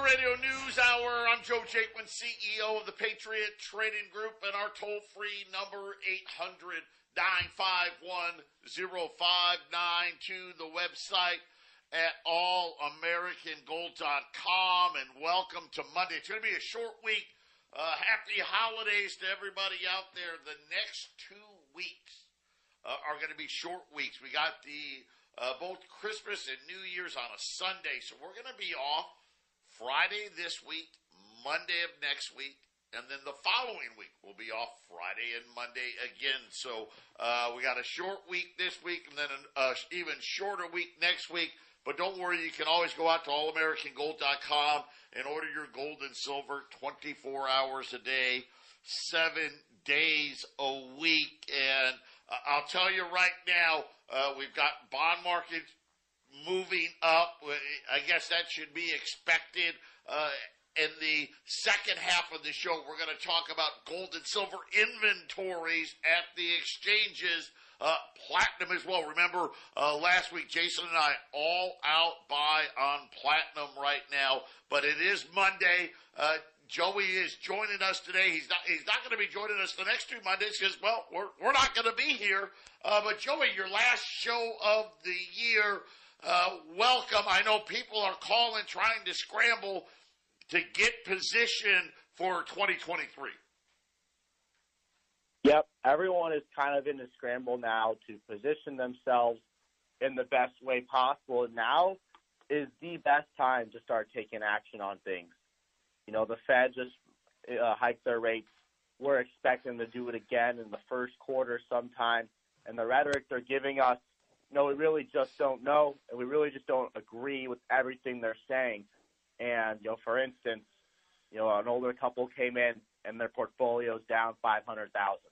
Patriot Radio News Hour. I'm Joe Jaquin, CEO of the Patriot Trading Group, and our toll free number 800 951 0592. The website at allamericangold.com. And welcome to Monday. It's going to be a short week. Uh, happy holidays to everybody out there. The next two weeks uh, are going to be short weeks. We got the uh, both Christmas and New Year's on a Sunday, so we're going to be off Friday this week, Monday of next week, and then the following week we'll be off Friday and Monday again. So uh, we got a short week this week, and then an uh, even shorter week next week. But don't worry, you can always go out to allamericangold.com and order your gold and silver 24 hours a day, seven days a week. And uh, I'll tell you right now, uh, we've got bond markets moving up. I guess that should be expected. Uh, in the second half of the show, we're going to talk about gold and silver inventories at the exchanges. Uh, platinum as well. Remember uh, last week, Jason and I all out buy on platinum right now, but it is Monday. Uh, Joey is joining us today. He's not. He's not going to be joining us the next two Mondays because, well, we're we're not going to be here. Uh, but Joey, your last show of the year uh, welcome. I know people are calling, trying to scramble to get position for 2023. Yep, everyone is kind of in a scramble now to position themselves in the best way possible. Now is the best time to start taking action on things. You know, the Fed just uh, hiked their rates. We're expecting to do it again in the first quarter sometime. And the rhetoric they're giving us no, we really just don't know, and we really just don't agree with everything they're saying. And you know, for instance, you know, an older couple came in and their portfolio's down five hundred thousand,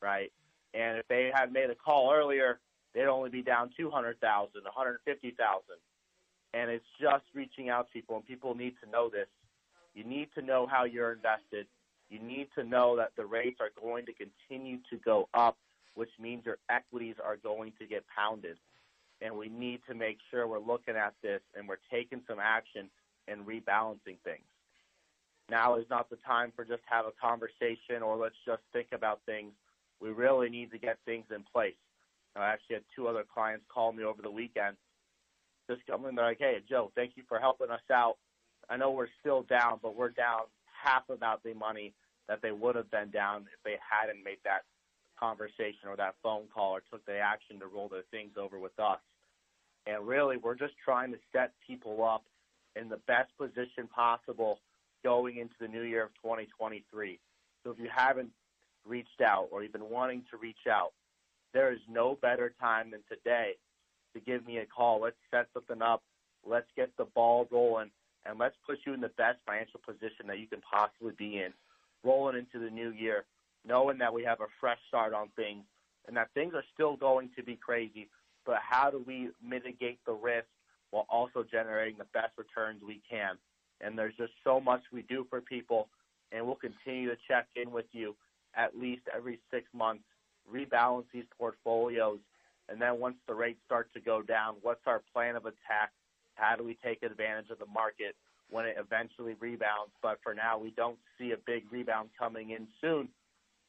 right? And if they had made a call earlier, they'd only be down two hundred thousand, one hundred fifty thousand. And it's just reaching out to people, and people need to know this. You need to know how you're invested. You need to know that the rates are going to continue to go up which means your equities are going to get pounded. And we need to make sure we're looking at this and we're taking some action and rebalancing things. Now is not the time for just have a conversation or let's just think about things. We really need to get things in place. I actually had two other clients call me over the weekend. Just coming, they're like, "Hey, Joe, thank you for helping us out. I know we're still down, but we're down half about the money that they would have been down if they hadn't made that conversation or that phone call or took the action to roll their things over with us. And really, we're just trying to set people up in the best position possible going into the new year of 2023. So if you haven't reached out or you've been wanting to reach out, there is no better time than today to give me a call. Let's set something up. Let's get the ball rolling and let's put you in the best financial position that you can possibly be in rolling into the new year knowing that we have a fresh start on things and that things are still going to be crazy, but how do we mitigate the risk while also generating the best returns we can? And there's just so much we do for people, and we'll continue to check in with you at least every six months, rebalance these portfolios, and then once the rates start to go down, what's our plan of attack? How do we take advantage of the market when it eventually rebounds? But for now, we don't see a big rebound coming in soon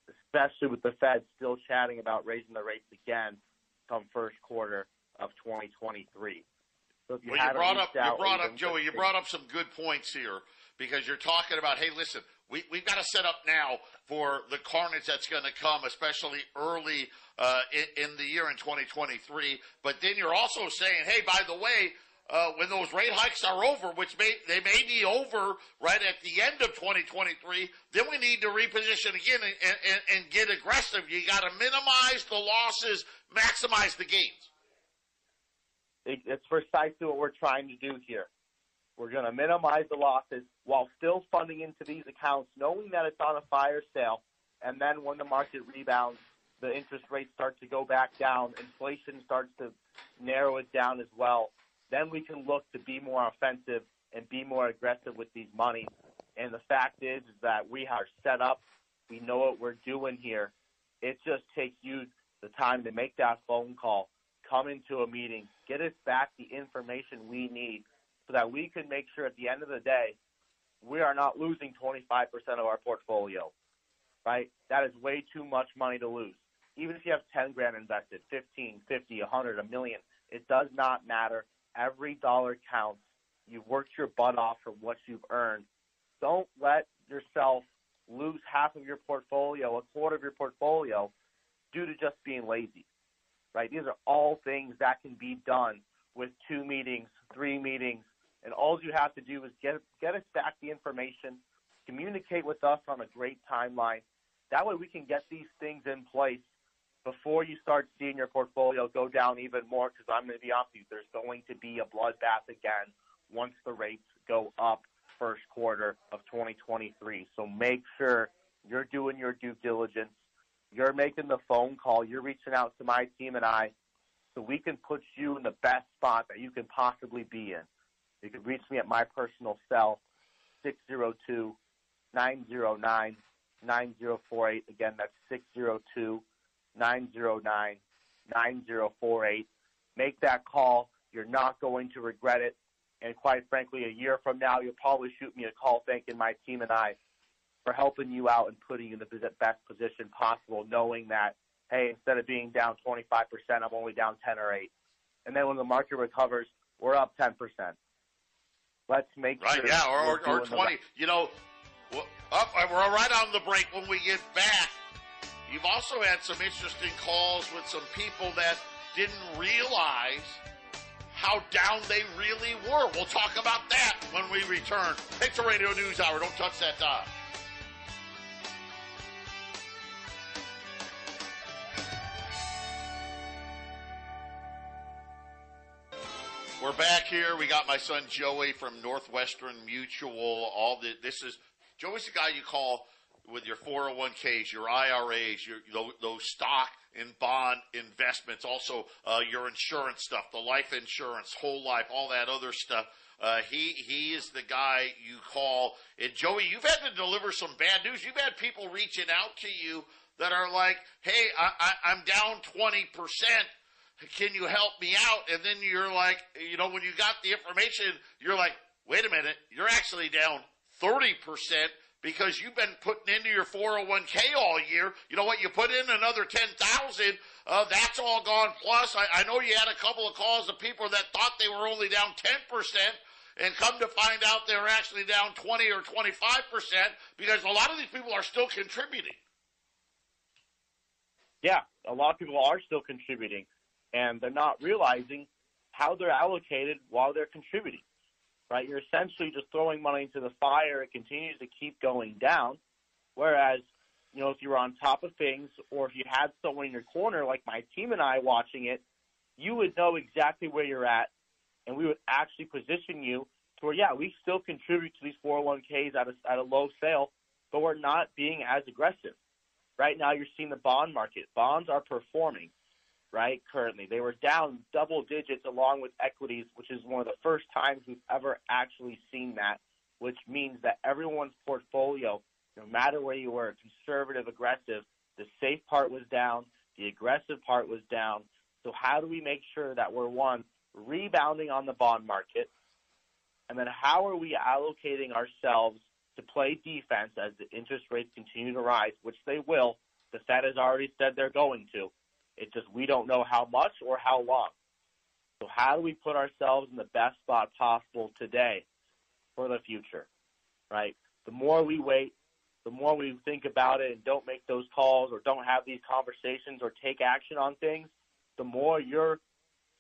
especially with the Fed still chatting about raising the rates again come first quarter of 2023. So you, well, you brought up, you brought up, Joey, you brought up some good points here because you're talking about, hey, listen, we, we've got to set up now for the carnage that's going to come, especially early uh, in, in the year in 2023. But then you're also saying, hey, by the way, uh, when those rate hikes are over, which may they may be over right at the end of 2023, then we need to reposition again and, and, and get aggressive. You got to minimize the losses, maximize the gains. it, it's precisely what we're trying to do here. We're going to minimize the losses while still funding into these accounts, knowing that it's on a fire sale. And then when the market rebounds, the interest rates start to go back down, inflation starts to narrow it down as well. Then we can look to be more offensive and be more aggressive with these money. And the fact is, is that we are set up. We know what we're doing here. It just takes you the time to make that phone call, come into a meeting, get us back the information we need so that we can make sure at the end of the day we are not losing 25% of our portfolio. Right? That is way too much money to lose. Even if you have 10 grand invested, 15, 50, 100, a million, it does not matter. Every dollar counts. You've worked your butt off for what you've earned. Don't let yourself lose half of your portfolio, a quarter of your portfolio, due to just being lazy. Right? These are all things that can be done with two meetings, three meetings, and all you have to do is get get us back the information, communicate with us on a great timeline. That way we can get these things in place before you start seeing your portfolio go down even more. Because I'm going to be honest with you, there's going to be a bloodbath again once the rates go up first quarter of 2023. So make sure you're doing your due diligence. You're making the phone call. You're reaching out to my team and I so we can put you in the best spot that you can possibly be in. You can reach me at my personal cell, 602 909 9048. Again, that's 602 909 9048. Make that call. You're not going to regret it. And quite frankly, a year from now, you'll probably shoot me a call thanking my team and I for helping you out and putting you in the best position possible, knowing that, hey, instead of being down 25%, I'm only down 10 or 8. And then when the market recovers, we're up 10%. Let's make right, sure. yeah, or, or, or 20. You know, up, we're right on the break when we get back. You've also had some interesting calls with some people that didn't realize how down they really were. We'll talk about that when we return. It's a Radio News Hour. Don't touch that dial. We're back here. We got my son Joey from Northwestern Mutual. All the, this is Joey's the guy you call with your 401ks, your IRAs, your those stock and bond investments, also uh, your insurance stuff, the life insurance, whole life, all that other stuff. Uh, he he is the guy you call. And Joey, you've had to deliver some bad news. You've had people reaching out to you that are like, "Hey, I, I, I'm down twenty percent." can you help me out? And then you're like, you know, when you got the information, you're like, wait a minute, you're actually down 30% because you've been putting into your 401k all year. You know what? You put in another 10,000. Uh, that's all gone. Plus, I, I know you had a couple of calls of people that thought they were only down 10% and come to find out they're actually down 20 or 25% because a lot of these people are still contributing. Yeah, a lot of people are still contributing and they're not realizing how they're allocated while they're contributing. Right? You're essentially just throwing money into the fire. It continues to keep going down. Whereas, you know, if you were on top of things or if you had someone in your corner like my team and I watching it, you would know exactly where you're at and we would actually position you to where, yeah, we still contribute to these 401ks at a, at a low sale, but we're not being as aggressive. Right now, you're seeing the bond market. Bonds are performing right? Currently, they were down double digits along with equities, which is one of the first times we've ever actually seen that. Which means that everyone's portfolio, no matter where you were, conservative, aggressive, the safe part was down, the aggressive part was down. So how do we make sure that we're one rebounding on the bond market, and then how are we allocating ourselves to play defense as the interest rates continue to rise, which they will. The Fed has already said they're going to. It's just we don't know how much or how long. So how do we put ourselves in the best spot possible today for the future, right? The more we wait, the more we think about it and don't make those calls or don't have these conversations or take action on things, the more your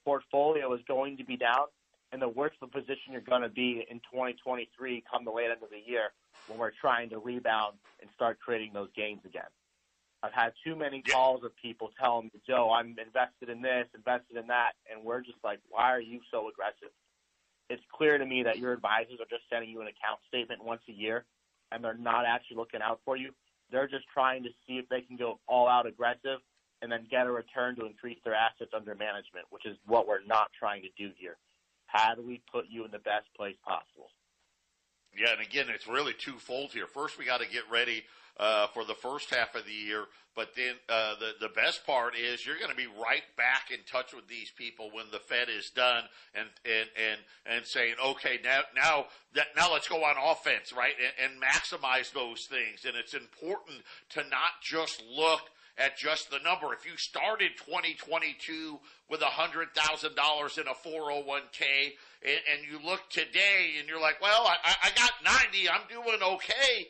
portfolio is going to be down and the worse the position you're going to be in 2023 come the late end of the year when we're trying to rebound and start creating those gains again. I've had too many calls of people telling me, Joe, I'm invested in this, invested in that, and we're just like, why are you so aggressive? It's clear to me that your advisors are just sending you an account statement once a year, and they're not actually looking out for you. They're just trying to see if they can go all out aggressive and then get a return to increase their assets under management, which is what we're not trying to do here. How do we put you in the best place possible? Yeah, and again, it's really twofold here. First, we got to get ready uh, for the first half of the year, but then uh, the the best part is you're going to be right back in touch with these people when the Fed is done, and and and and saying, okay, now now that now let's go on offense, right, and, and maximize those things. And it's important to not just look at just the number. If you started 2022 with a hundred thousand dollars in a 401k, and, and, you look today and you're like, well, I, I got 90, I'm doing okay.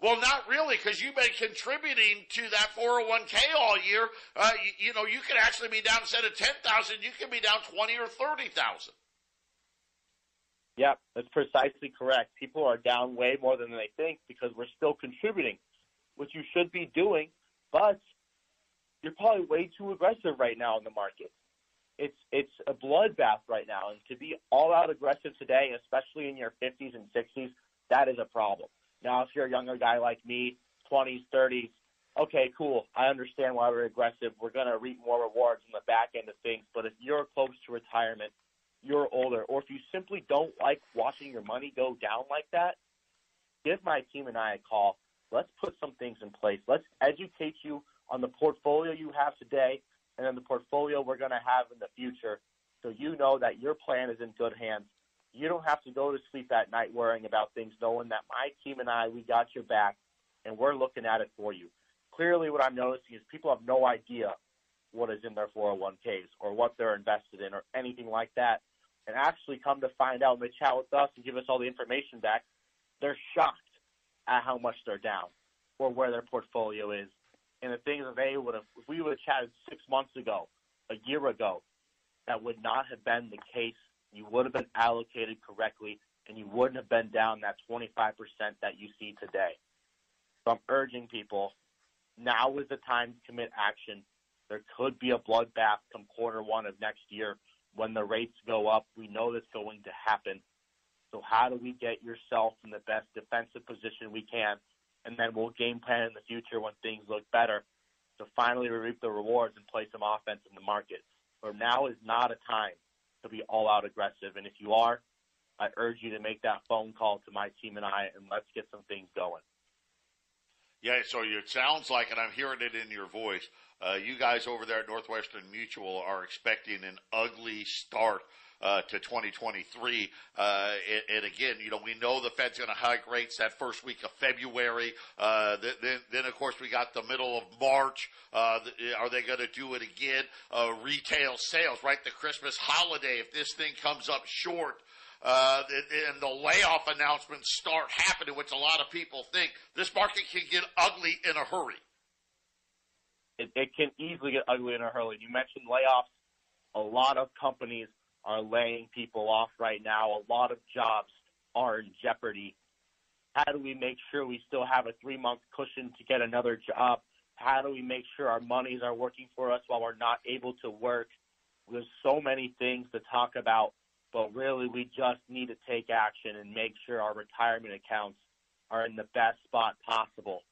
Well, not really, because you've been contributing to that 401k all year. Uh, you, you, know, you could actually be down instead of 10,000, you could be down 20 or 30,000. Yep, that's precisely correct. People are down way more than they think because we're still contributing, which you should be doing, but you're probably way too aggressive right now in the market. It's it's a bloodbath right now, and to be all out aggressive today, especially in your 50s and 60s, that is a problem. Now, if you're a younger guy like me, 20s, 30s, okay, cool. I understand why we're aggressive. We're going to reap more rewards in the back end of things. But if you're close to retirement, you're older, or if you simply don't like watching your money go down like that, give my team and I a call. Let's put some things in place. Let's educate you on the portfolio you have today and then the portfolio we're going to have in the future so you know that your plan is in good hands. You don't have to go to sleep at night worrying about things, knowing that my team and I, we got your back and we're looking at it for you. Clearly, what I'm noticing is people have no idea what is in their 401ks or what they're invested in or anything like that. And actually come to find out, they chat with us and give us all the information back. They're shocked at how much they're down or where their portfolio is and the things that they would have, if we would have chatted six months ago, a year ago, that would not have been the case. You would have been allocated correctly, and you wouldn't have been down that 25% that you see today. So I'm urging people, now is the time to commit action. There could be a bloodbath come quarter one of next year when the rates go up. We know that's going to happen. So how do we get yourself in the best defensive position we can and then we'll game plan in the future when things look better to finally reap the rewards and play some offense in the market. But now is not a time to be all out aggressive. And if you are, I urge you to make that phone call to my team and I, and let's get some things going. Yeah, so it sounds like, and I'm hearing it in your voice, uh, you guys over there at Northwestern Mutual are expecting an ugly start uh, to 2023. Uh, and, and, again, you know, we know the Fed's going to hike rates that first week of February. Uh, then, then of course we got the middle of March. Uh, are they going to do it again? Uh, retail sales, right? The Christmas holiday. If this thing comes up short, uh, and the layoff announcements start happening, which a lot of people think this market can get ugly in a hurry. It, it can easily get ugly in a hurry. You mentioned layoffs. A lot of companies are laying people off right now. A lot of jobs are in jeopardy. How do we make sure we still have a three month cushion to get another job? How do we make sure our monies are working for us while we're not able to work? There's so many things to talk about, but really we just need to take action and make sure our retirement accounts are in the best spot possible.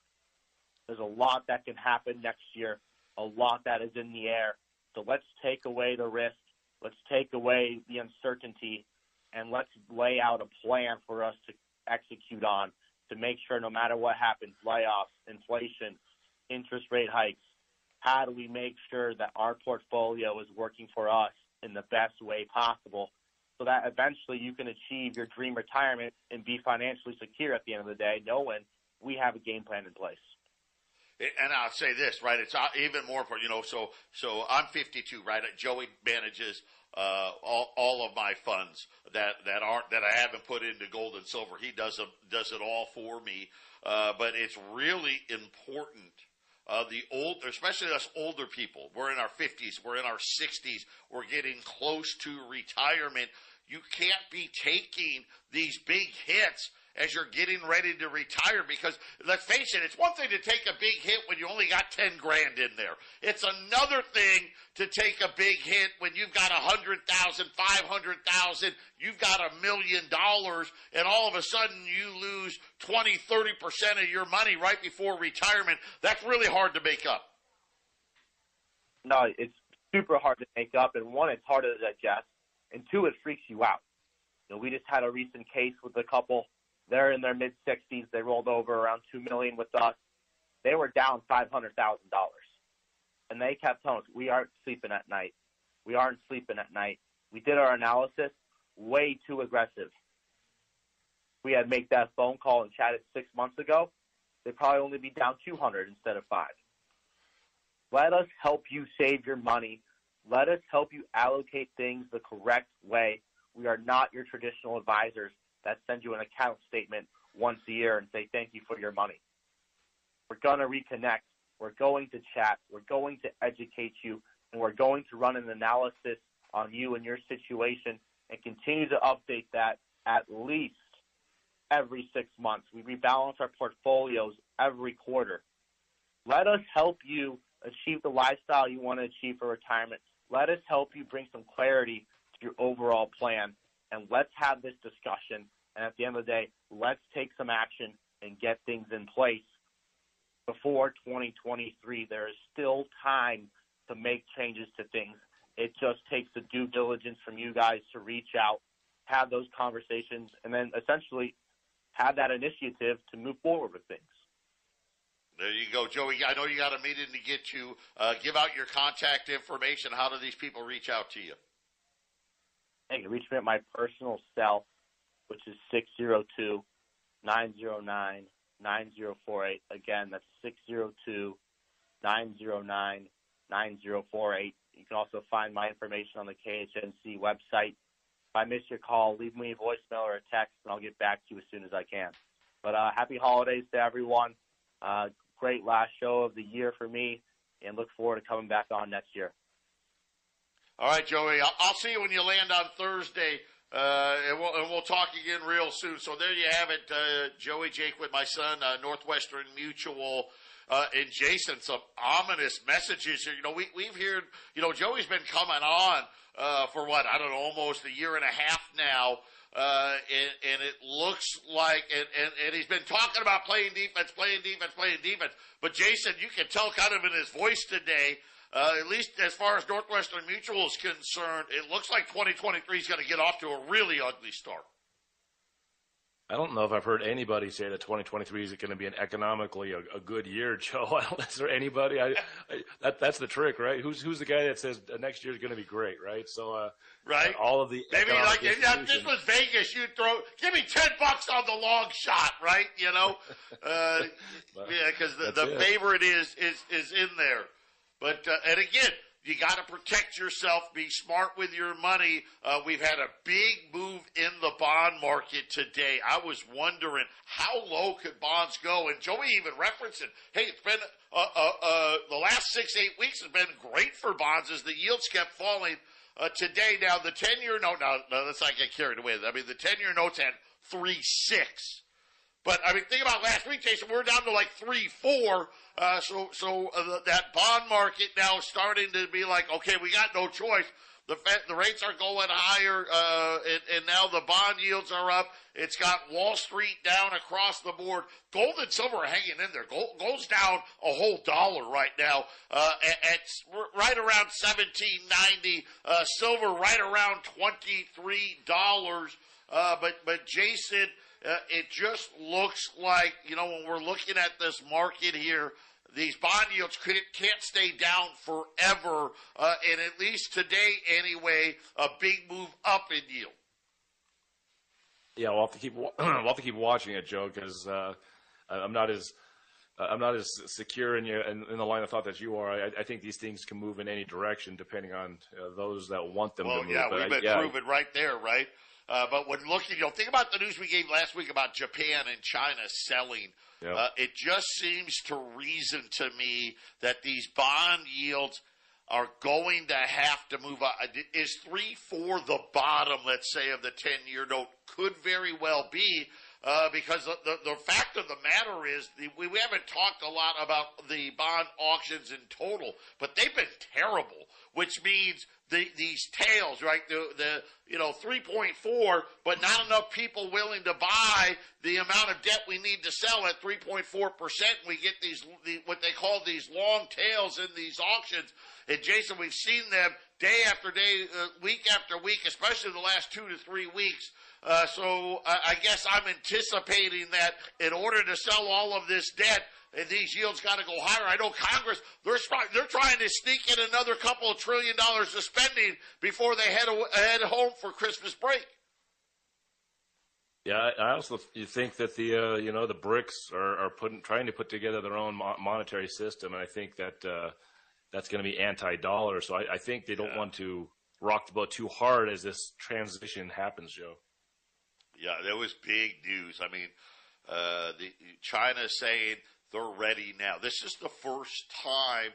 There's a lot that can happen next year, a lot that is in the air. So let's take away the risk Let's take away the uncertainty and let's lay out a plan for us to execute on to make sure no matter what happens, layoffs, inflation, interest rate hikes, how do we make sure that our portfolio is working for us in the best way possible so that eventually you can achieve your dream retirement and be financially secure at the end of the day, knowing we have a game plan in place and I'll say this, right? It's uh, even more important, you know. So, so I'm 52, right? Joey manages uh, all, all of my funds that that aren't that I haven't put into gold and silver. He does a, does it all for me. Uh, but it's really important. Uh, the old, especially us older people, we're in our 50s, we're in our 60s, we're getting close to retirement. You can't be taking these big hits as you're getting ready to retire because let's face it, it's one thing to take a big hit when you only got 10 grand in there. It's another thing to take a big hit when you've got a hundred thousand, five hundred thousand, you've got a million dollars, and all of a sudden you lose 20, 30% of your money right before retirement. That's really hard to make up. No, it's super hard to make up, and one, it's hard to digest, and two, it freaks you out. You know, we just had a recent case with a couple. They're in their mid 60s. They rolled over around two million with us. They were down five hundred thousand dollars, and they kept telling us, "We aren't sleeping at night. We aren't sleeping at night." We did our analysis. Way too aggressive. We had make that phone call and chatted six months ago. They'd probably only be down 200 instead of five. Let us help you save your money. Let us help you allocate things the correct way. We are not your traditional advisors that send you an account statement once a year and say thank you for your money. We're going to reconnect. We're going to chat. We're going to educate you. And we're going to run an analysis on you and your situation and continue to update that at least every six months. We rebalance our portfolios every quarter. Let us help you achieve the lifestyle you want to achieve for retirement. Let us help you bring some clarity to your overall plan, and let's have this discussion. And at the end of the day, let's take some action and get things in place before 2023. There is still time to make changes to things. It just takes the due diligence from you guys to reach out, have those conversations, and then essentially have that initiative to move forward with things. There you go, Joey. I know you got a meeting to get you. Uh, give out your contact information. How do these people reach out to you? They can reach me at my personal cell, which is 602 909 9048. Again, that's 602 909 9048. You can also find my information on the KHNC website. If I miss your call, leave me a voicemail or a text, and I'll get back to you as soon as I can. But uh, happy holidays to everyone. Uh, great last show of the year for me, and look forward to coming back on next year. All right, Joey. I'll, I'll see you when you land on Thursday. Uh, and, we'll, and we'll talk again real soon. So there you have it, uh, Joey Jake with my son, uh, Northwestern Mutual. Uh, and Jason, some ominous messages here. You know, we, we've heard, you know, Joey's been coming on, uh, for what, I don't know, almost a year and a half now. Uh, and, and it looks like, and, and, and he's been talking about playing defense, playing defense, playing defense. But Jason, you can tell kind of in his voice today, uh, at least as far as Northwestern Mutual is concerned, it looks like 2023 is going to get off to a really ugly start. I don't know if I've heard anybody say that 2023 is going to be an economically a, a good year, Joe. is there anybody? I, I, that, that's the trick, right? Who's who's the guy that says next year is going to be great, right? So, uh, right, all of the maybe like yeah, this was Vegas. you'd throw, give me ten bucks on the long shot, right? You know, uh, yeah, because the, the favorite is is is in there. But uh, and again, you got to protect yourself. Be smart with your money. Uh, we've had a big move in the bond market today. I was wondering how low could bonds go, and Joey even referenced it. Hey, it's been uh, uh, uh the last six eight weeks has been great for bonds as the yields kept falling. Uh, today, now the ten year note. Now, now let's not get carried away. I mean, the ten year notes had three six. But I mean, think about last week, Jason. We're down to like three, four. Uh, so, so uh, that bond market now is starting to be like, okay, we got no choice. The Fed, the rates are going higher, uh, and, and, now the bond yields are up. It's got Wall Street down across the board. Gold and silver are hanging in there. Gold, gold's down a whole dollar right now. Uh, at, at, right around seventeen ninety. Uh, silver right around twenty three dollars. Uh, but but Jason, uh, it just looks like, you know, when we're looking at this market here, these bond yields can't stay down forever, uh, and at least today anyway, a big move up in yield. Yeah, we'll have to keep we'll have to keep watching it, Joe, because uh, I'm not as I'm not as secure in, you, in, in, the line of thought that you are. I, I, think these things can move in any direction depending on uh, those that want them well, to move. Well, yeah, we've been yeah, proven right there, right? Uh, but when looking, you know, think about the news we gave last week about Japan and China selling. Yep. Uh, it just seems to reason to me that these bond yields are going to have to move up. Is three four the bottom, let's say, of the ten year note? Could very well be. Uh, because the, the, the, fact of the matter is the, we, we haven't talked a lot about the bond auctions in total, but they've been terrible, which means the, these tails, right? The, the, you know, 3.4, but not enough people willing to buy the amount of debt we need to sell at 3.4%. We get these, the, what they call these long tails in these auctions. And Jason, we've seen them day after day, uh, week after week, especially the last two to three weeks. Uh, so I, I guess I'm anticipating that in order to sell all of this debt, and these yields got to go higher. I know Congress they're they're trying to sneak in another couple of trillion dollars of spending before they head head home for Christmas break. Yeah, I also you think that the uh, you know the BRICS are, are putting trying to put together their own mo- monetary system, and I think that uh, that's going to be anti-dollar. So I, I think they don't yeah. want to rock the boat too hard as this transition happens, Joe. Yeah, that was big news. I mean, uh, the China saying they're ready now. This is the first time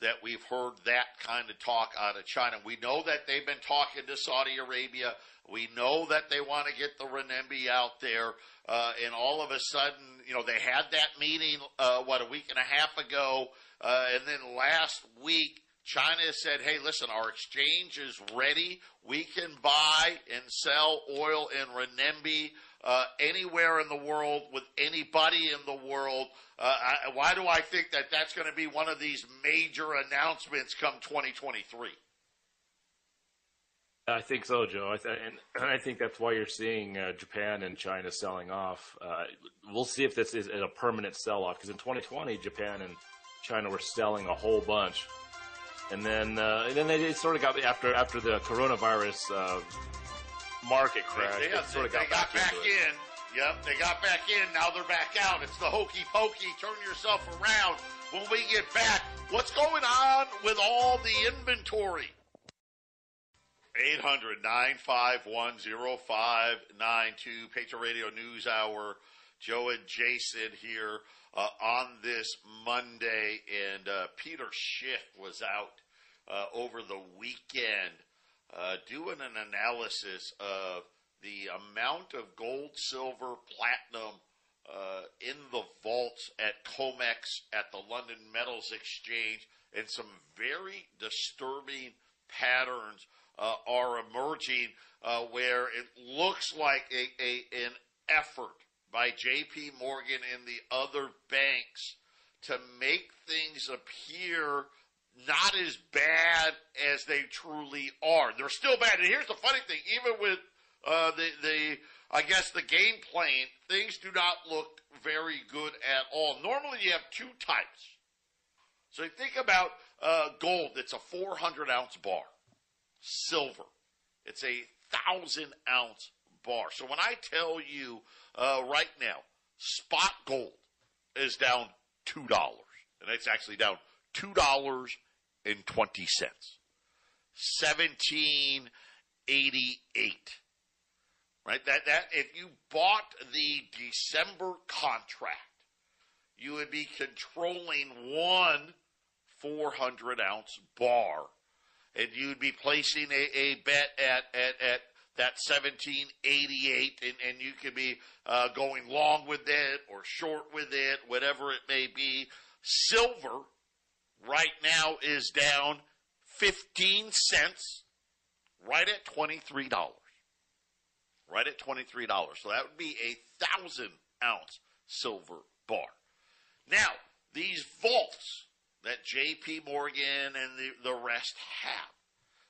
that we've heard that kind of talk out of China. We know that they've been talking to Saudi Arabia. We know that they want to get the renminbi out there. Uh, and all of a sudden, you know, they had that meeting, uh, what, a week and a half ago. Uh, and then last week, China said, hey, listen, our exchange is ready. We can buy and sell oil in renminbi uh, anywhere in the world with anybody in the world. Uh, I, why do I think that that's going to be one of these major announcements come 2023? I think so, Joe. I th- and I think that's why you're seeing uh, Japan and China selling off. Uh, we'll see if this is a permanent sell-off because in 2020, Japan and China were selling a whole bunch, and then uh, and then they sort of got after after the coronavirus uh, market crash. They, they, sort of got, they got back, back in. Yep, they got back in. Now they're back out. It's the hokey pokey. Turn yourself around. When we get back, what's going on with all the inventory? 800 951 0592. Patriot Radio News Hour. Joe and Jason here uh, on this Monday. And uh, Peter Schiff was out uh, over the weekend uh, doing an analysis of the amount of gold, silver, platinum uh, in the vaults at COMEX at the London Metals Exchange, and some very disturbing patterns uh, are emerging where it looks like a, a, an effort by J.P. Morgan and the other banks to make things appear not as bad as they truly are. They're still bad. And here's the funny thing: even with uh, the the I guess the game plan, things do not look very good at all. Normally, you have two types. So you think about uh, gold; it's a 400 ounce bar. Silver, it's a thousand ounce bar. So when I tell you uh, right now, spot gold is down two dollars, and it's actually down two dollars and twenty cents. Seventeen eighty eight. Right? That that if you bought the December contract, you would be controlling one 400 ounce bar, and you'd be placing a, a bet at, at, at that 1788, and, and you can be uh, going long with it or short with it, whatever it may be. Silver right now is down 15 cents, right at $23. Right at $23. So that would be a thousand ounce silver bar. Now, these vaults that JP Morgan and the, the rest have,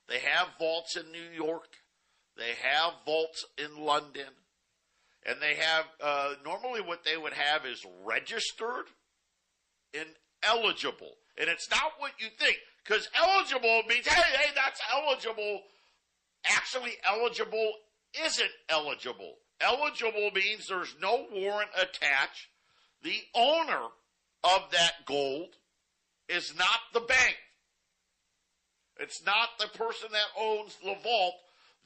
they have vaults in New York, they have vaults in London, and they have, uh, normally what they would have is registered and eligible. And it's not what you think. Because eligible means, hey, hey, that's eligible. Actually, eligible isn't eligible. Eligible means there's no warrant attached. The owner of that gold is not the bank. It's not the person that owns the vault.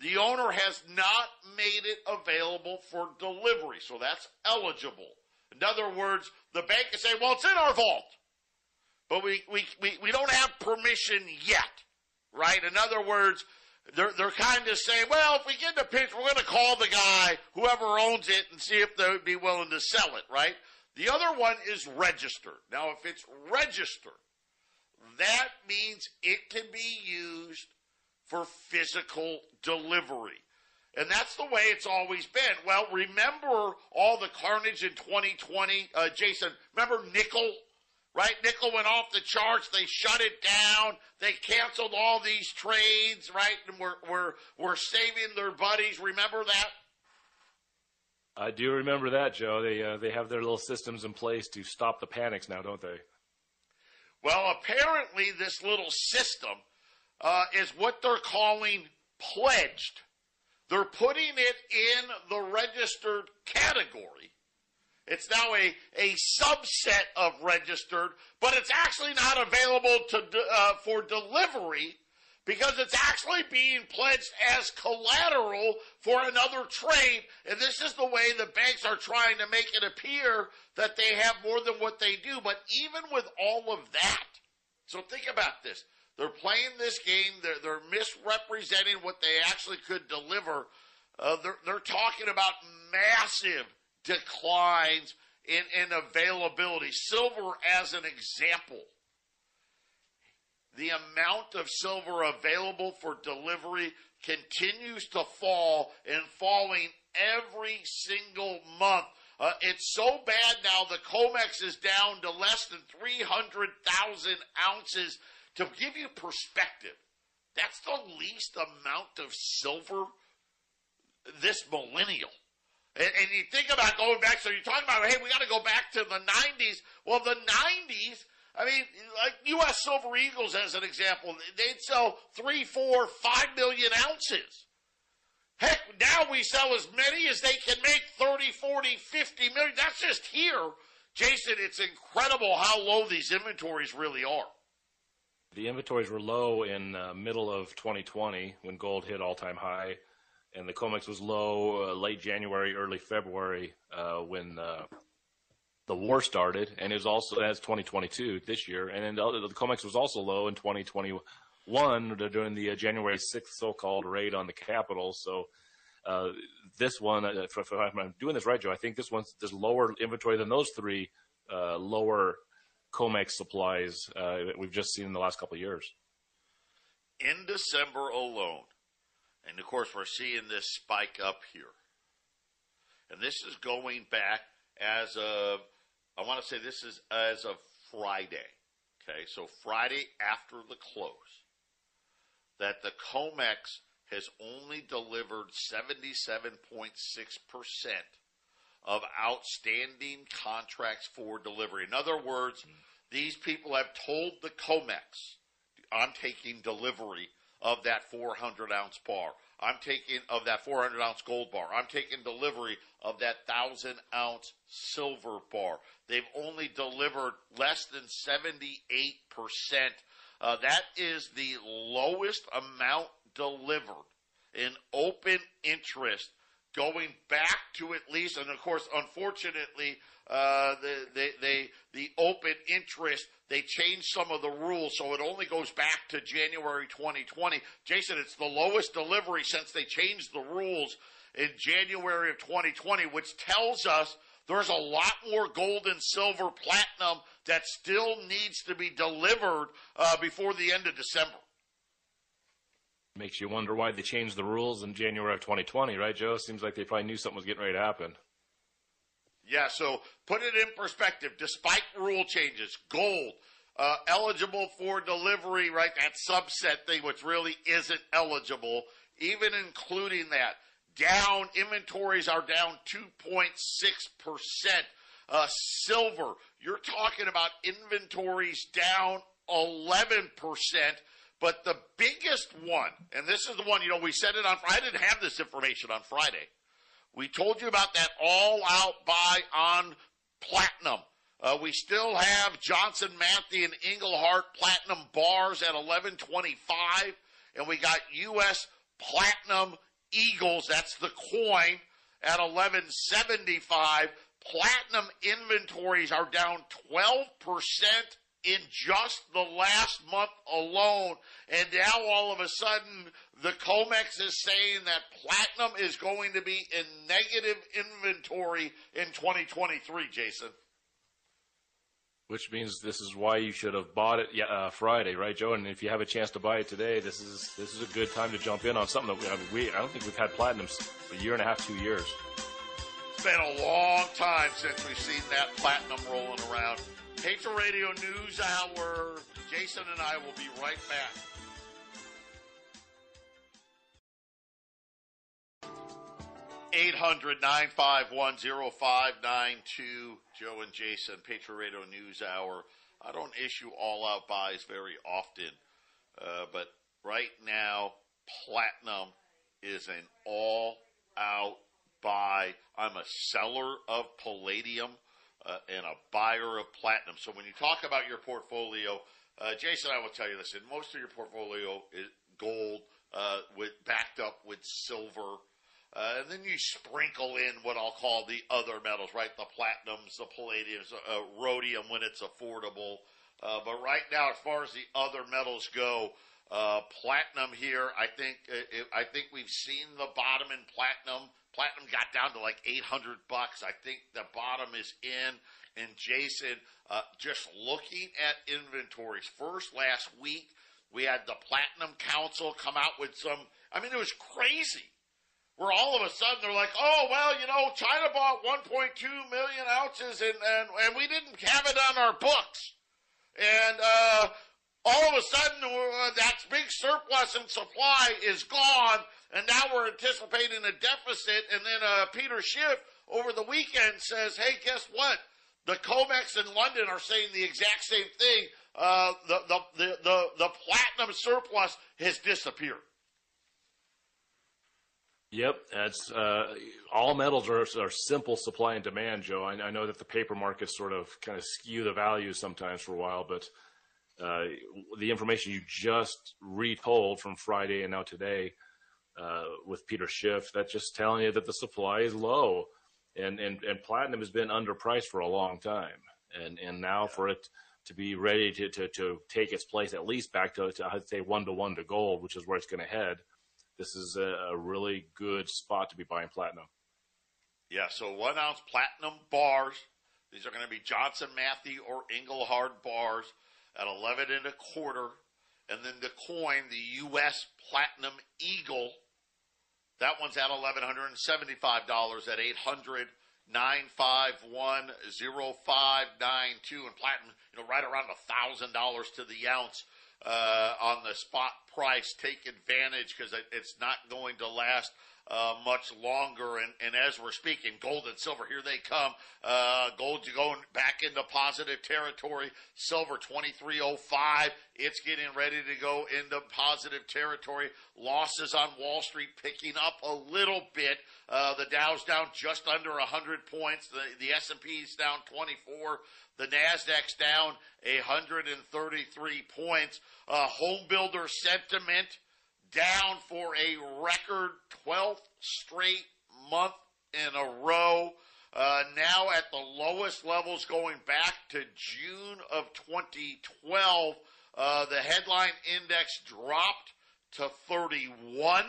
The owner has not made it available for delivery. So that's eligible. In other words, the bank can say, well, it's in our vault but we, we, we, we don't have permission yet, right? In other words, they're they're kind of saying, well, if we get the pitch, we're going to call the guy, whoever owns it, and see if they would be willing to sell it, right? The other one is registered. Now, if it's registered, that means it can be used for physical delivery. And that's the way it's always been. Well, remember all the carnage in 2020? Uh, Jason, remember nickel? Right? Nickel went off the charts. They shut it down. They canceled all these trades, right? And we're, we're, we're saving their buddies. Remember that? I do remember that, Joe. They, uh, they have their little systems in place to stop the panics now, don't they? Well, apparently, this little system uh, is what they're calling pledged. They're putting it in the registered category. It's now a, a subset of registered, but it's actually not available to uh, for delivery because it's actually being pledged as collateral for another trade. And this is the way the banks are trying to make it appear that they have more than what they do. But even with all of that, so think about this. They're playing this game. They're, they're misrepresenting what they actually could deliver. Uh, they're, they're talking about massive declines in, in availability. Silver, as an example, the amount of silver available for delivery continues to fall and falling every single month. Uh, it's so bad now the COMEX is down to less than 300,000 ounces. To give you perspective, that's the least amount of silver this millennial. And, and, you think about going back, so you're talking about, hey, we got to go back to the 90s. Well, the 90s, I mean, like U.S. Silver Eagles, as an example, they'd sell three, four, five million ounces. Heck, now we sell as many as they can make 30, 40, 50 million. That's just here. Jason, it's incredible how low these inventories really are. The inventories were low in uh, middle of 2020 when gold hit all-time high, and the COMEX was low uh, late January, early February uh, when the war started, and is also as 2022 this year, and then the, COMEX was also low in 2021 during the January 6th so-called raid on the Capitol. So this one, if, I'm doing this right, Joe, I think this one's there's lower inventory than those three lower COMEX supplies uh, that we've just seen in the last couple of years. In December alone, and of course we're seeing this spike up here, and this is going back as of I want to say this is as of Friday. Okay, so Friday after the close, that the COMEX has only delivered 77.6% of outstanding contracts for delivery. In other words, these people have told the COMEX, I'm taking delivery of that 400 ounce bar. I'm taking of that 400 ounce gold bar. I'm taking delivery of that 1,000 ounce silver bar. They've only delivered less than 78%. Uh, that is the lowest amount delivered in open interest going back to at least, and of course, unfortunately, uh, the, they, they, the open interest, they changed some of the rules, so it only goes back to January 2020. Jason, it's the lowest delivery since they changed the rules in January of 2020, which tells us there's a lot more gold and silver platinum that still needs to be delivered uh, before the end of December. Makes you wonder why they changed the rules in January of 2020, right, Joe? Seems like they probably knew something was getting ready to happen. Yeah, so put it in perspective. Despite rule changes, gold uh, eligible for delivery, right? That subset thing, which really isn't eligible, even including that. Down, inventories are down 2.6%. Uh, silver, you're talking about inventories down 11%. But the biggest one, and this is the one, you know, we said it on, I didn't have this information on Friday. We told you about that all out buy on platinum. Uh, we still have Johnson Matthey and Engelhard platinum bars at 1125, and we got U.S. platinum eagles, that's the coin, at 1175. Platinum inventories are down 12% in just the last month alone. And now all of a sudden, the COMEX is saying that platinum is going to be in negative inventory in 2023, Jason. Which means this is why you should have bought it uh, Friday, right, Joe? And if you have a chance to buy it today, this is this is a good time to jump in on something that we, I, mean, we I don't think we've had platinum a year and a half, two years. It's been a long time since we've seen that platinum rolling around. Patriot Radio News Hour. Jason and I will be right back. Eight hundred nine five one zero five nine two. Joe and Jason, Patriot Radio News Hour. I don't issue all out buys very often, uh, but right now, platinum is an all out buy. I'm a seller of palladium uh, and a buyer of platinum. So when you talk about your portfolio, uh, Jason, I will tell you this: in most of your portfolio is gold uh, with backed up with silver. Uh, and then you sprinkle in what I'll call the other metals, right? The platinums, the palladiums, uh, rhodium when it's affordable. Uh, but right now, as far as the other metals go, platinum here, I think I think we've seen the bottom in platinum. Platinum got down to like 800 bucks. I think the bottom is in. And Jason, uh, just looking at inventories, first last week, we had the Platinum Council come out with some, I mean, it was crazy. Where all of a sudden they're like, oh, well, you know, China bought 1.2 million ounces and, and, and we didn't have it on our books. And, uh, all of a sudden, uh, that big surplus in supply is gone, and now we're anticipating a deficit. And then uh, Peter Schiff over the weekend says, "Hey, guess what? The COMEX in London are saying the exact same thing. Uh, the, the, the the the platinum surplus has disappeared." Yep, that's uh, all metals are, are simple supply and demand, Joe. I, I know that the paper markets sort of kind of skew the values sometimes for a while, but uh, the information you just retold from Friday and now today uh, with Peter Schiff, that's just telling you that the supply is low, and and and platinum has been underpriced for a long time, and and now for it to be ready to to, to take its place at least back to, to I'd say one to one to gold, which is where it's going to head. This is a, a really good spot to be buying platinum. Yeah, so one ounce platinum bars. These are going to be Johnson Matthey or Engelhard bars at 11 and a quarter. And then the coin, the U.S. Platinum Eagle, that one's at $1,175 at 800 951 0592. And platinum, you know, right around $1,000 to the ounce uh, on the spot price. Take advantage because it's not going to last uh, much longer. And, and, as we're speaking, gold and silver, here they come. Uh, gold going back into positive territory. Silver 2305. It's getting ready to go into positive territory. Losses on Wall Street picking up a little bit. Uh, the Dow's down just under 100 points. The, the S&P's down 24. The Nasdaq's down 133 points. Uh, home builder sentiment down for a record 12th straight month in a row. Uh, now at the lowest levels going back to June of 2012. Uh, the headline index dropped to 31.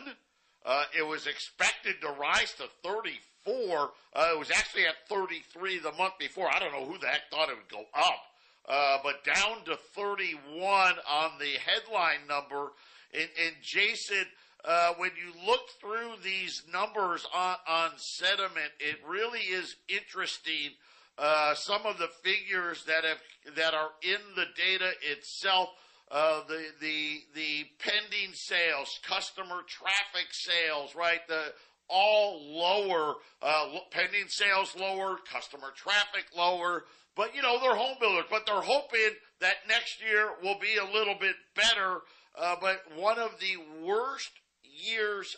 Uh, it was expected to rise to 34. Uh, it was actually at 33 the month before. I don't know who the heck thought it would go up. Uh, but down to 31 on the headline number. And, and Jason, uh, when you look through these numbers on, on sentiment, it really is interesting. Uh, some of the figures that have that are in the data itself, uh, the the the pending sales, customer traffic sales, right? The all lower, uh, pending sales lower, customer traffic lower. But you know they're home builders, but they're hoping that next year will be a little bit better uh, but one of the worst years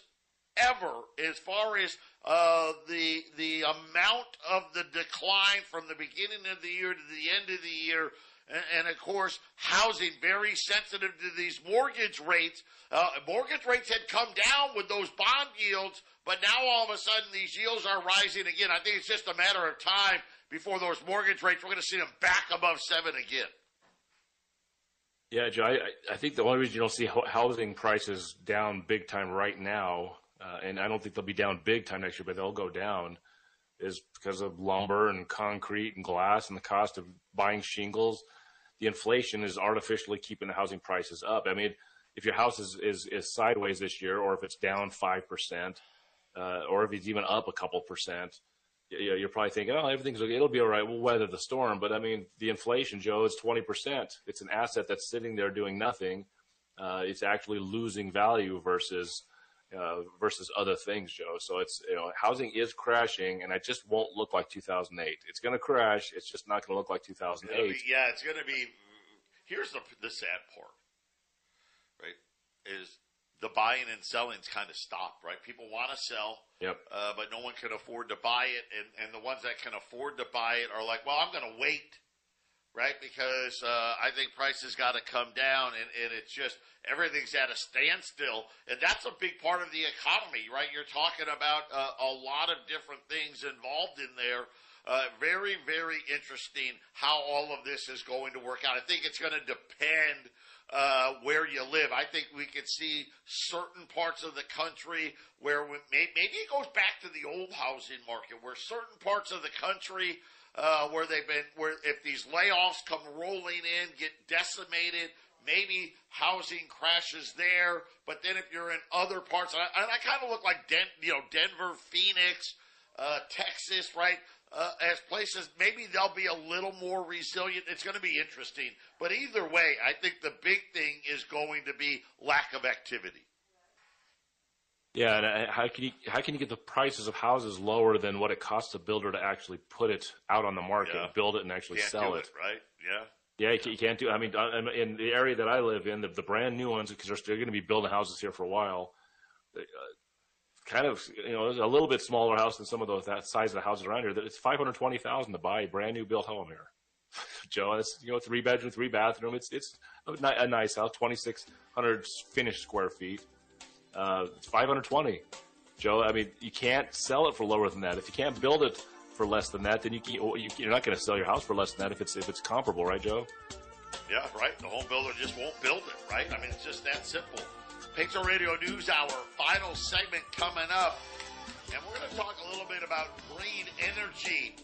ever as far as uh, the the amount of the decline from the beginning of the year to the end of the year. And, of course, housing very sensitive to these mortgage rates. Uh, mortgage rates had come down with those bond yields, but now all of a sudden these yields are rising again. I think it's just a matter of time before those mortgage rates, we're going to see them back above seven again. Yeah, Joe, I, I think the only reason you don't see housing prices down big time right now, uh, and I don't think they'll be down big time next year, but they'll go down, is because of lumber and concrete and glass and the cost of buying shingles. The inflation is artificially keeping the housing prices up. I mean, if your house is, is, is sideways this year, or if it's down 5%, uh, or if it's even up a couple percent, you you're probably thinking, oh, everything's okay. It'll be all right. We'll weather the storm. But I mean, the inflation, Joe, is 20%. It's an asset that's sitting there doing nothing. Uh, it's actually losing value versus uh, versus other things, Joe. So it's you know, housing is crashing, and it just won't look like 2008. It's going to crash. It's just not going to look like 2008. Be, yeah, it's going to be. Here's the the sad part, right? Is the buying and selling's kind of stopped, right? People want to sell, yep. Uh, but no one can afford to buy it, and and the ones that can afford to buy it are like, well, I'm going to wait, right? Because uh, I think prices got to come down, and and it's just everything's at a standstill, and that's a big part of the economy, right? You're talking about uh, a lot of different things involved in there. Uh, very, very interesting how all of this is going to work out. I think it's going to depend uh, where you live. I think we could see certain parts of the country where we, maybe it goes back to the old housing market, where certain parts of the country uh, where they've been, where if these layoffs come rolling in, get decimated, maybe housing crashes there. But then if you're in other parts, and I, I kind of look like Den, you know Denver, Phoenix, uh, Texas, right? Uh, as places, maybe they'll be a little more resilient. It's going to be interesting. But either way, I think the big thing is going to be lack of activity. Yeah, and uh, how can you how can you get the prices of houses lower than what it costs a builder to actually put it out on the market, yeah. build it, and actually can't sell it, it? Right? Yeah. Yeah, you, you can't do. I mean, uh, in the area that I live in, the, the brand new ones, because they're still going to be building houses here for a while. Uh, kind of, you know, a little bit smaller house than some of those that size of the houses around here. That it's five hundred twenty thousand to buy a brand new built home here. Joe, it's you know three bedroom, three bathroom. It's it's a, nice house, twenty six hundred finished square feet. Uh, it's five hundred twenty. Joe, I mean, you can't sell it for lower than that. If you can't build it for less than that, then you, you're not going to sell your house for less than that if it's if it's comparable, right, Joe? Yeah, right. The home builder just won't build it, right? I mean, it's just that simple. Patriot Radio News Hour, final segment coming up. And we're going to talk a little bit about green energy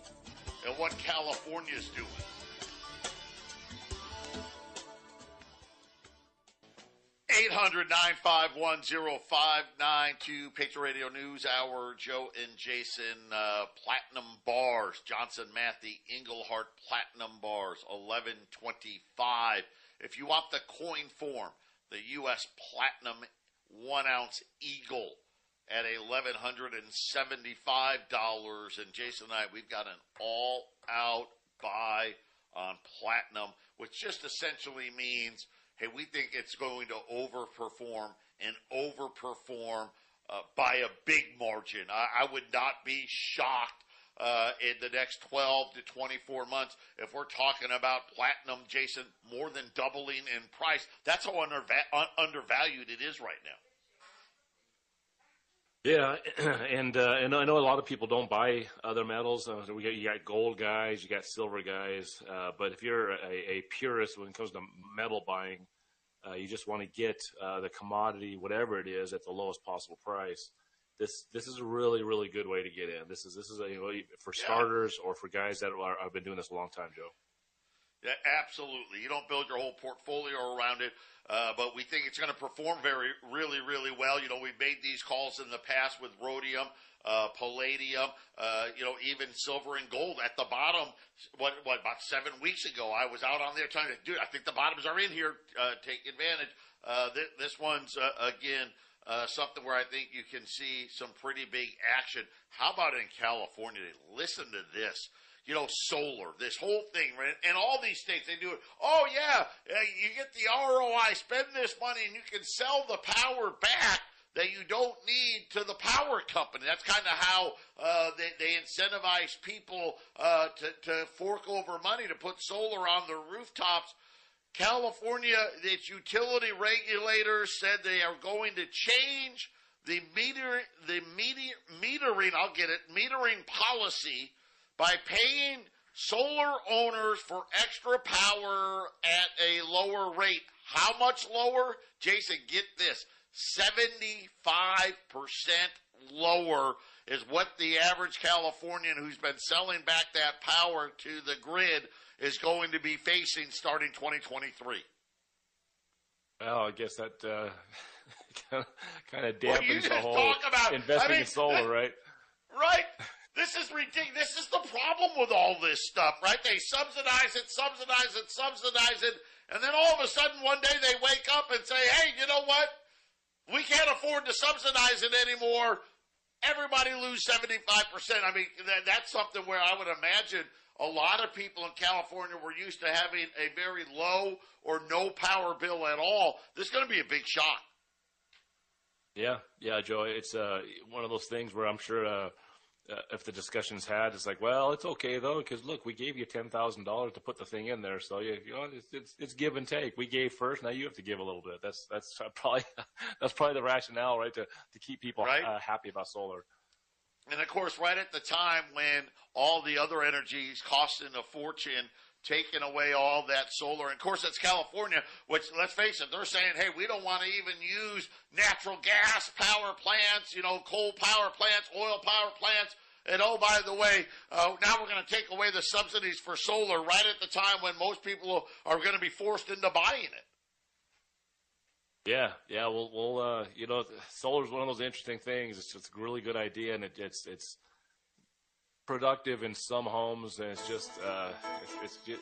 and what California's doing. 800 951 Patriot Radio News Hour, Joe and Jason, uh, Platinum Bars, Johnson Matthey, Engelhard Platinum Bars, 1125. If you want the coin form, the U.S. Platinum one ounce Eagle at $1,175. And Jason and I, we've got an all out buy on Platinum, which just essentially means, hey, we think it's going to overperform and overperform uh, by a big margin. I, I would not be shocked uh, in the next 12 to 24 months, if we're talking about platinum, Jason, more than doubling in price, that's how underva- undervalued it is right now. Yeah, and uh, and I know a lot of people don't buy other metals. Uh, we got, you got gold guys, you got silver guys, uh, but if you're a, a, purist when it comes to metal buying, uh, you just want to get uh, the commodity, whatever it is, at the lowest possible price this this is a really really good way to get in. This is this is a you know, for starters yeah. or for guys that are, have been doing this a long time, Joe. Yeah, absolutely. You don't build your whole portfolio around it, uh, but we think it's going to perform very, really, really well. You know, we've made these calls in the past with rhodium, uh, palladium, uh, you know, even silver and gold at the bottom. What, what, about seven weeks ago, I was out on there telling you, dude, I think the bottoms are in here. Uh, take advantage. Uh, th- this one's, uh, again, uh, something where I think you can see some pretty big action. How about in California? Listen to this. You know, solar, this whole thing, right? And all these states, they do it. Oh, yeah, you get the ROI, spend this money, and you can sell the power back that you don't need to the power company. That's kind of how uh, they, they incentivize people uh, to, to fork over money to put solar on their rooftops California, its utility regulators said they are going to change the meter, the meter, metering, I'll get it, metering policy by paying solar owners for extra power at a lower rate. How much lower? Jason, get this 75% lower is what the average Californian who's been selling back that power to the grid is going to be facing starting 2023. Well, I guess that uh, kind of Well, dampens just the whole talk about- investing I mean, in solar, right? Right? This is ridiculous. This is the problem with all this stuff, right? They subsidize it, subsidize it, subsidize it, and then all of a sudden one day they wake up and say, hey, you know what? We can't afford to subsidize it anymore. Everybody lose 75%. I mean, that, that's something where I would imagine a lot of people in California were used to having a very low or no power bill at all. This is going to be a big shock. Yeah, yeah, Joe. It's uh, one of those things where I'm sure uh, uh, if the discussion's had, it's like, well, it's okay though, because look, we gave you ten thousand dollars to put the thing in there, so you, you know, it's, it's it's give and take. We gave first, now you have to give a little bit. That's that's probably that's probably the rationale, right? To to keep people Right. uh, happy about solar. And of course, right at the time when all the other energies costing a fortune, taking away all that solar. And of course, it's California, which let's face it, they're saying, hey, we don't want to even use natural gas power plants, you know, coal power plants, oil power plants. And oh, by the way, uh, now we're going to take away the subsidies for solar right at the time when most people are going to be forced into buying it. Yeah, yeah. We'll, we'll uh, you know, solar is one of those interesting things. It's just a really good idea, and it, it's it's productive in some homes, and it's just uh, it's, it's just,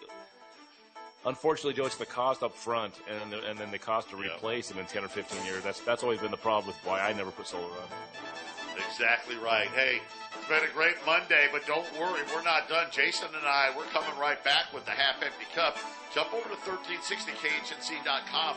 unfortunately, Joe, it's the cost up front, and the, and then the cost to Yeah. replace them in ten or fifteen years. That's that's always been the problem with why I never put solar on. Exactly right. Hey, it's been a great Monday, but don't worry, we're not done. Jason and I, we're coming right back with the half empty cup. Jump over to 1360khnc.com